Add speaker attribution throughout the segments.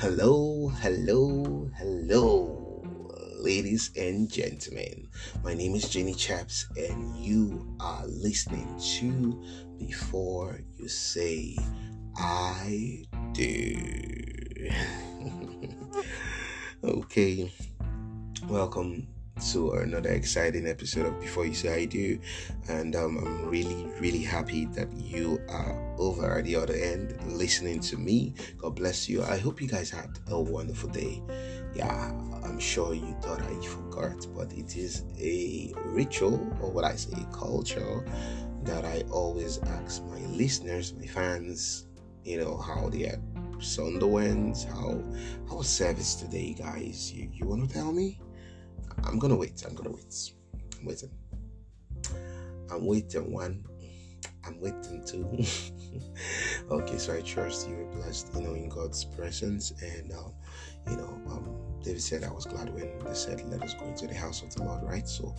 Speaker 1: Hello, hello, hello, ladies and gentlemen. My name is Jenny Chaps, and you are listening to Before You Say I Do. okay, welcome to another exciting episode of Before You Say I Do. And um, I'm really, really happy that you are over at the other end listening to me. God bless you. I hope you guys had a wonderful day. Yeah, I'm sure you thought I forgot, but it is a ritual, or what I say, culture, that I always ask my listeners, my fans, you know, how they had Sunderlands, how how was service today, guys? You you want to tell me? I'm gonna wait. I'm gonna wait. I'm waiting. I'm waiting one. I'm waiting two. okay, so I trust you were blessed, you know, in God's presence. And um, you know, um, David said I was glad when they said, "Let us go into the house of the Lord." Right. So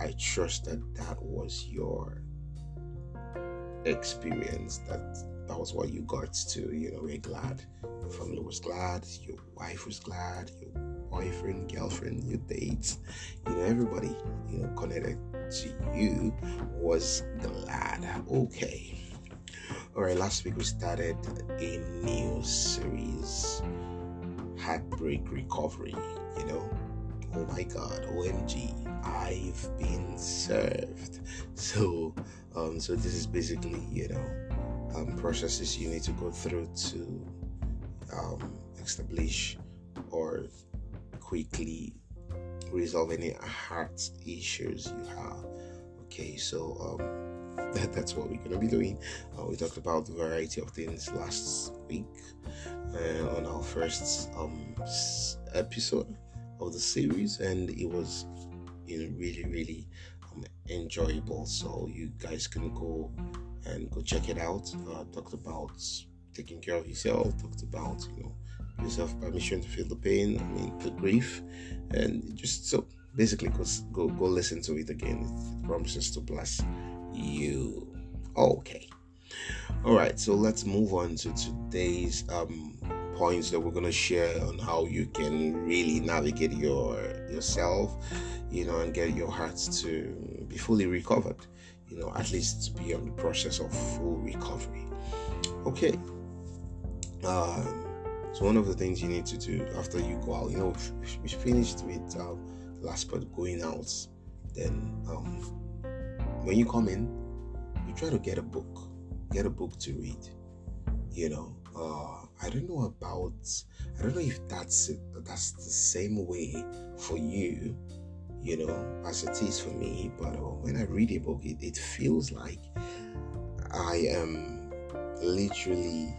Speaker 1: I trust that that was your experience. That that was what you got to. You know, we're glad. Your family was glad. Your wife was glad. Your boyfriend, girlfriend, your dates, you know, everybody, you know, connected to you was glad. Okay. All right, last week we started a new series, Heartbreak Recovery, you know. Oh my god, OMG, I've been served. So, um, so this is basically, you know, um, processes you need to go through to um, establish or quickly resolve any heart issues you have. Okay, so um, that, that's what we're to be doing. Uh, we talked about a variety of things last week uh, on our first um, episode of the series, and it was you know really really um, enjoyable. So you guys can go and go check it out. Uh, talked about taking care of yourself. Talked about you know yourself permission to feel the pain, I mean the grief, and just so basically go go, go listen to it again. It promises to bless you. Okay. All right, so let's move on to today's um, points that we're going to share on how you can really navigate your yourself, you know, and get your heart to be fully recovered, you know, at least be on the process of full recovery. Okay. Um, so one of the things you need to do after you go out, you know, we finished with um, last part going out. Then um, when you come in, you try to get a book, get a book to read. You know, uh, I don't know about, I don't know if that's that's the same way for you, you know, as it is for me. But uh, when I read a book, it, it feels like I am literally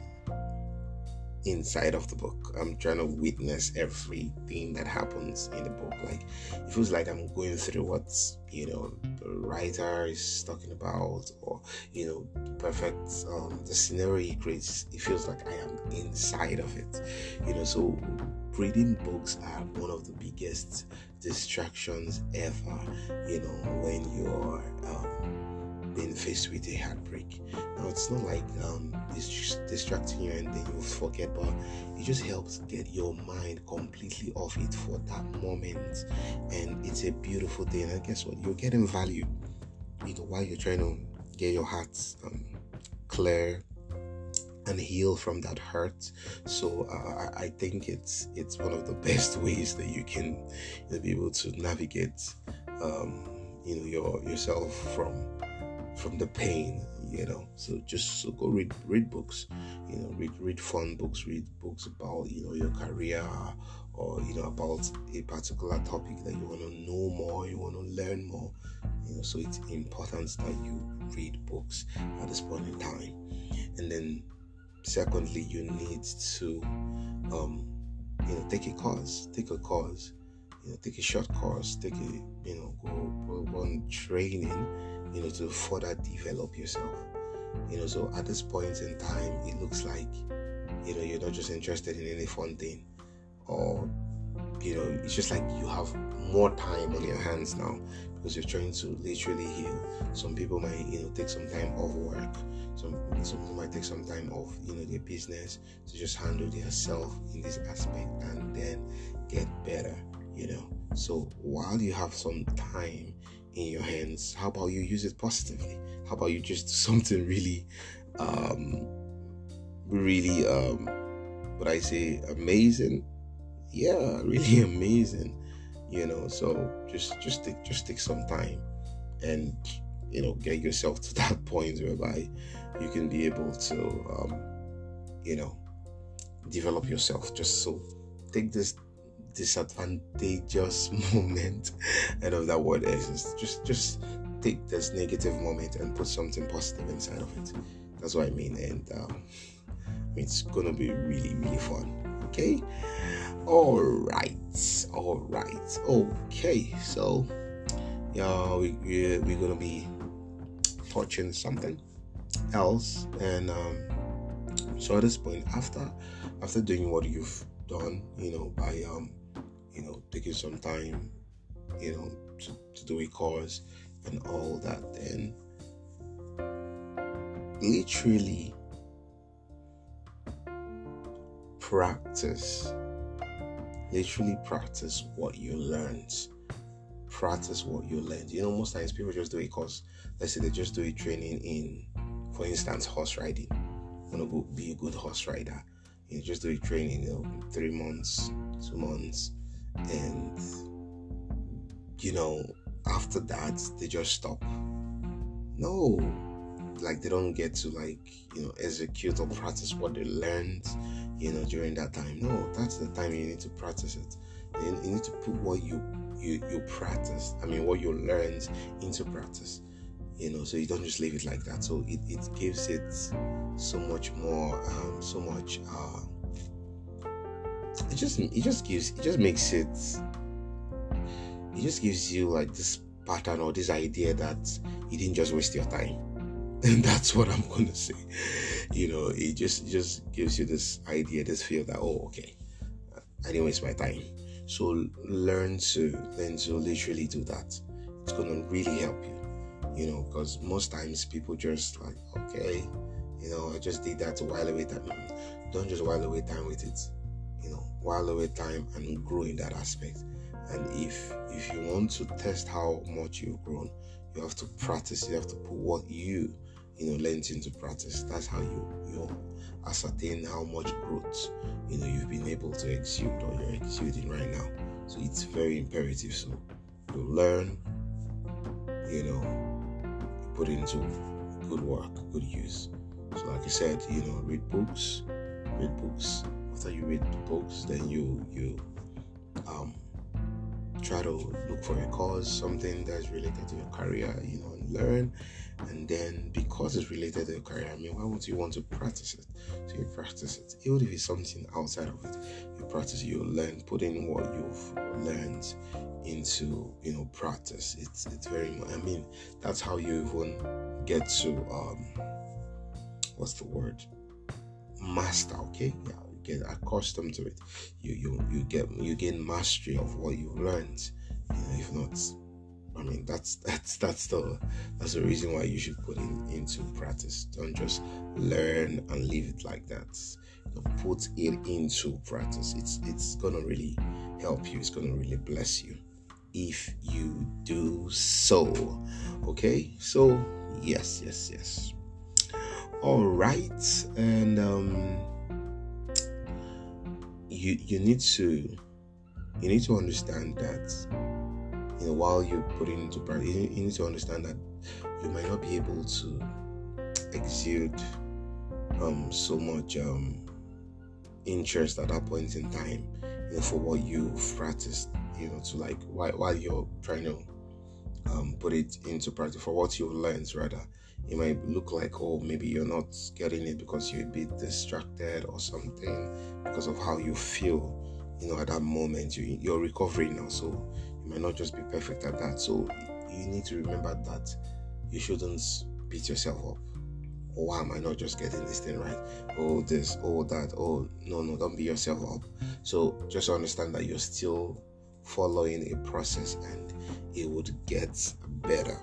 Speaker 1: inside of the book. I'm trying to witness everything that happens in the book. Like it feels like I'm going through what you know the writer is talking about, or you know, perfect um, the scenario he creates. It feels like I am inside of it. You know, so reading books are one of the biggest distractions ever. You know, when you're um, being faced with a heartbreak. Now, it's not like um, it's just distracting you and then you forget, but it just helps get your mind completely off it for that moment. And it's a beautiful thing. And guess what? You're getting value you know, while you're trying to get your heart um, clear and heal from that hurt. So uh, I think it's it's one of the best ways that you can you know, be able to navigate um, you know your yourself from from the pain you know. So just so go read read books you know read read fun books read books about you know your career or you know about a particular topic that you want to know more you want to learn more you know. So it's important that you read books at this point in time. And then secondly you need to um you know take a course take a course you know take a short course take a you know go, go on training you know, to further develop yourself. You know, so at this point in time, it looks like, you know, you're not just interested in any fun thing, or, you know, it's just like you have more time on your hands now because you're trying to literally heal. Some people might, you know, take some time off work. Some some people might take some time off, you know, their business to just handle their self in this aspect and then get better, you know. So while you have some time in your hands, how about you use it positively? How about you just do something really um really um what I say amazing? Yeah, really amazing you know so just just take just take some time and you know get yourself to that point whereby you can be able to um, you know develop yourself just so take this disadvantageous moment out of that word exists just just take this negative moment and put something positive inside of it. That's what i mean and um, it's gonna be really really fun okay? All right all right okay so yeah we, we, we're gonna be touching something else and um so at this point after after doing what you've done you know by um taking some time you know to, to do a course and all that then literally practice literally practice what you learned. Practice what you learned. You know most times people just do it because let's say they just do a training in for instance horse riding. Want to go be a good horse rider. You just do a training you know three months two months and you know after that they just stop. No like they don't get to like you know execute or practice what they learned you know during that time. No that's the time you need to practice it. You, you need to put what you you you practice i mean what you learned into practice you know so you don't just leave it like that. So it, it gives it so much more um so much uh it just it just gives it just makes it it just gives you like this pattern or this idea that you didn't just waste your time. And that's what i'm gonna say. You know it just just gives you this idea this feel that oh okay i didn't waste my time. So learn to learn to literally do that. It's gonna really help you you know because most times people just like okay you know i just did that to while away time. Don't just while away time with it while away time and grow in that aspect. And if if you want to test how much you've grown you have to practice you have to put what you you know learned into practice. That's how you you ascertain how much growth you know you've been able to exude or you're exuding right now. So it's very imperative. So you learn you know put it into good work good use. So like i said you know read books read books after you read books then you you um try to look for a cause something that's related to your career you know and learn and then because it's related to your career, I mean, why would you want to practice it? So you practice it. Even if it's something outside of it, you practice, you learn, putting what you've learned into you know practice. It's it's very I mean, that's how you even get to um what's the word? Master, okay? Yeah, get accustomed to it. You you you get you gain mastery of what you've learned. You know, if not I mean, that's that's that's the that's the reason why you should put it into practice. Don't just learn and leave it like that. You know, put it into practice. It's it's gonna really help you. It's gonna really bless you if you do so. Okay, so yes, yes, yes. All right, and um, you you need to you need to understand that you know, while you're putting into practice, you, need to understand that you might not be able to exude um, so much um, interest at that point in time, you know, for what you've practiced, you know, to like while, while you're trying to um, put it into practice for what you've learned, rather. It might look like, oh, maybe you're not getting it because you're a bit distracted or something because of how you feel, you know, at that moment. You, you're recovering now, so you might not just be perfect at that. So you need to remember that you shouldn't beat yourself up. Oh, why am I not just getting this thing right? Oh, this, oh, that, oh, no, no, don't beat yourself up. So just understand that you're still following a process and it would get better.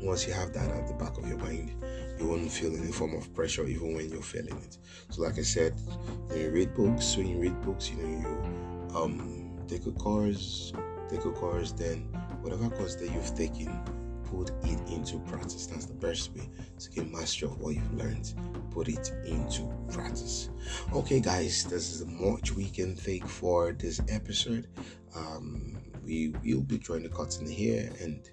Speaker 1: Once you have that at the back of your mind, you won't feel any form of pressure even when you're failing it. So, like I said, when you read books, when you read books, you know, you um, take a course, take a course, then whatever course that you've taken, put it into practice. That's the best way to get mastery of what you've learned. Put it into practice. Okay, guys, this is much we can take for this episode. Um, we will be trying the cut in here and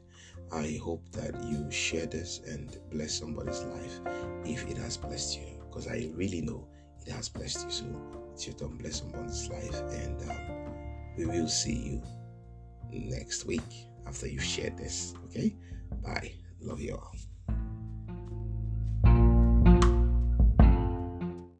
Speaker 1: I hope that you share this and bless somebody's life if it has blessed you because I really know it has blessed you. So it's your turn, bless somebody's life, and um, we will see you next week after you've shared this. Okay, bye. Love you all.